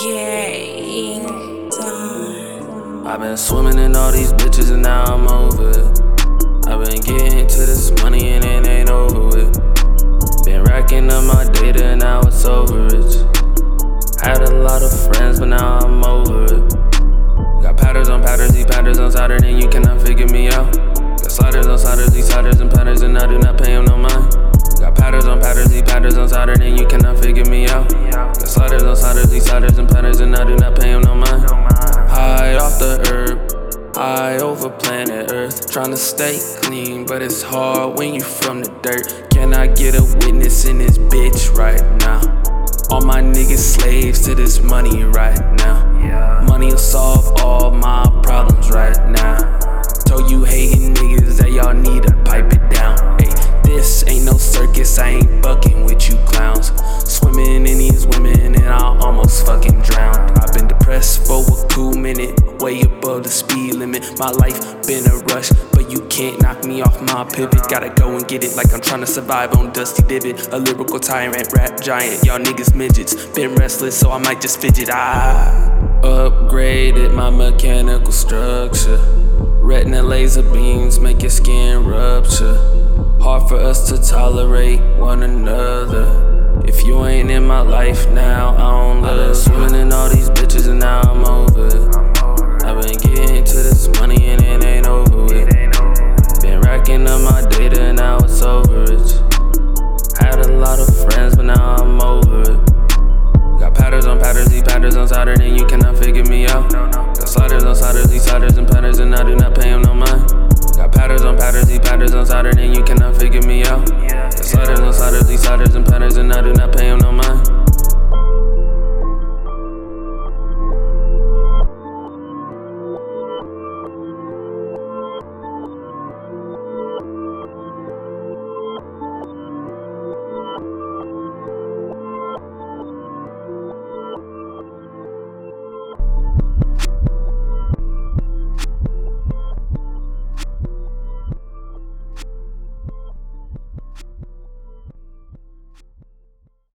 Getting done. I've been swimming in all these bitches and now I'm over it. I've been getting to this money and it ain't over with. Been racking up my data and now it's over it. Had a lot of friends, but now I'm over it. Got patterns on patterns, these patterns on Saturn, and you cannot figure me out. Got sliders on sliders, these sliders and patterns, and I do not pay them no mind. Got patterns on patterns, these patterns on Saturn, and you cannot figure me out. Got sliders these sliders and patterns, and I do not pay them no mind. High off the herb, high over planet Earth. Trying to stay clean, but it's hard when you from the dirt. Can I get a witness in this bitch right now? All my niggas slaves to this money right now. Money will solve all my problems right now. Fucking with you clowns. Swimming in these women and I almost fucking drowned. I've been depressed for a cool minute, way above the speed limit. My life been a rush, but you can't knock me off my pivot. Gotta go and get it like I'm trying to survive on Dusty Divot. A lyrical tyrant, rap giant, y'all niggas midgets. Been restless, so I might just fidget. I upgraded my mechanical structure. Retina laser beams make your skin rupture. Hard for us to tolerate one another. If you ain't in my life now, I don't love. Swimming in all these bitches and now I'm over it. I've been getting to this money and it ain't over with. Been racking up my data and now it's over it. Had a lot of friends, but now I'm over it. Got patterns on patterns, these patterns on Saturn, and you cannot figure me out. Got sliders on sliders, these sliders and patterns, and I do not pay them no mind. Got patterns on patterns, these patterns on Saturn, and you cannot figure me out.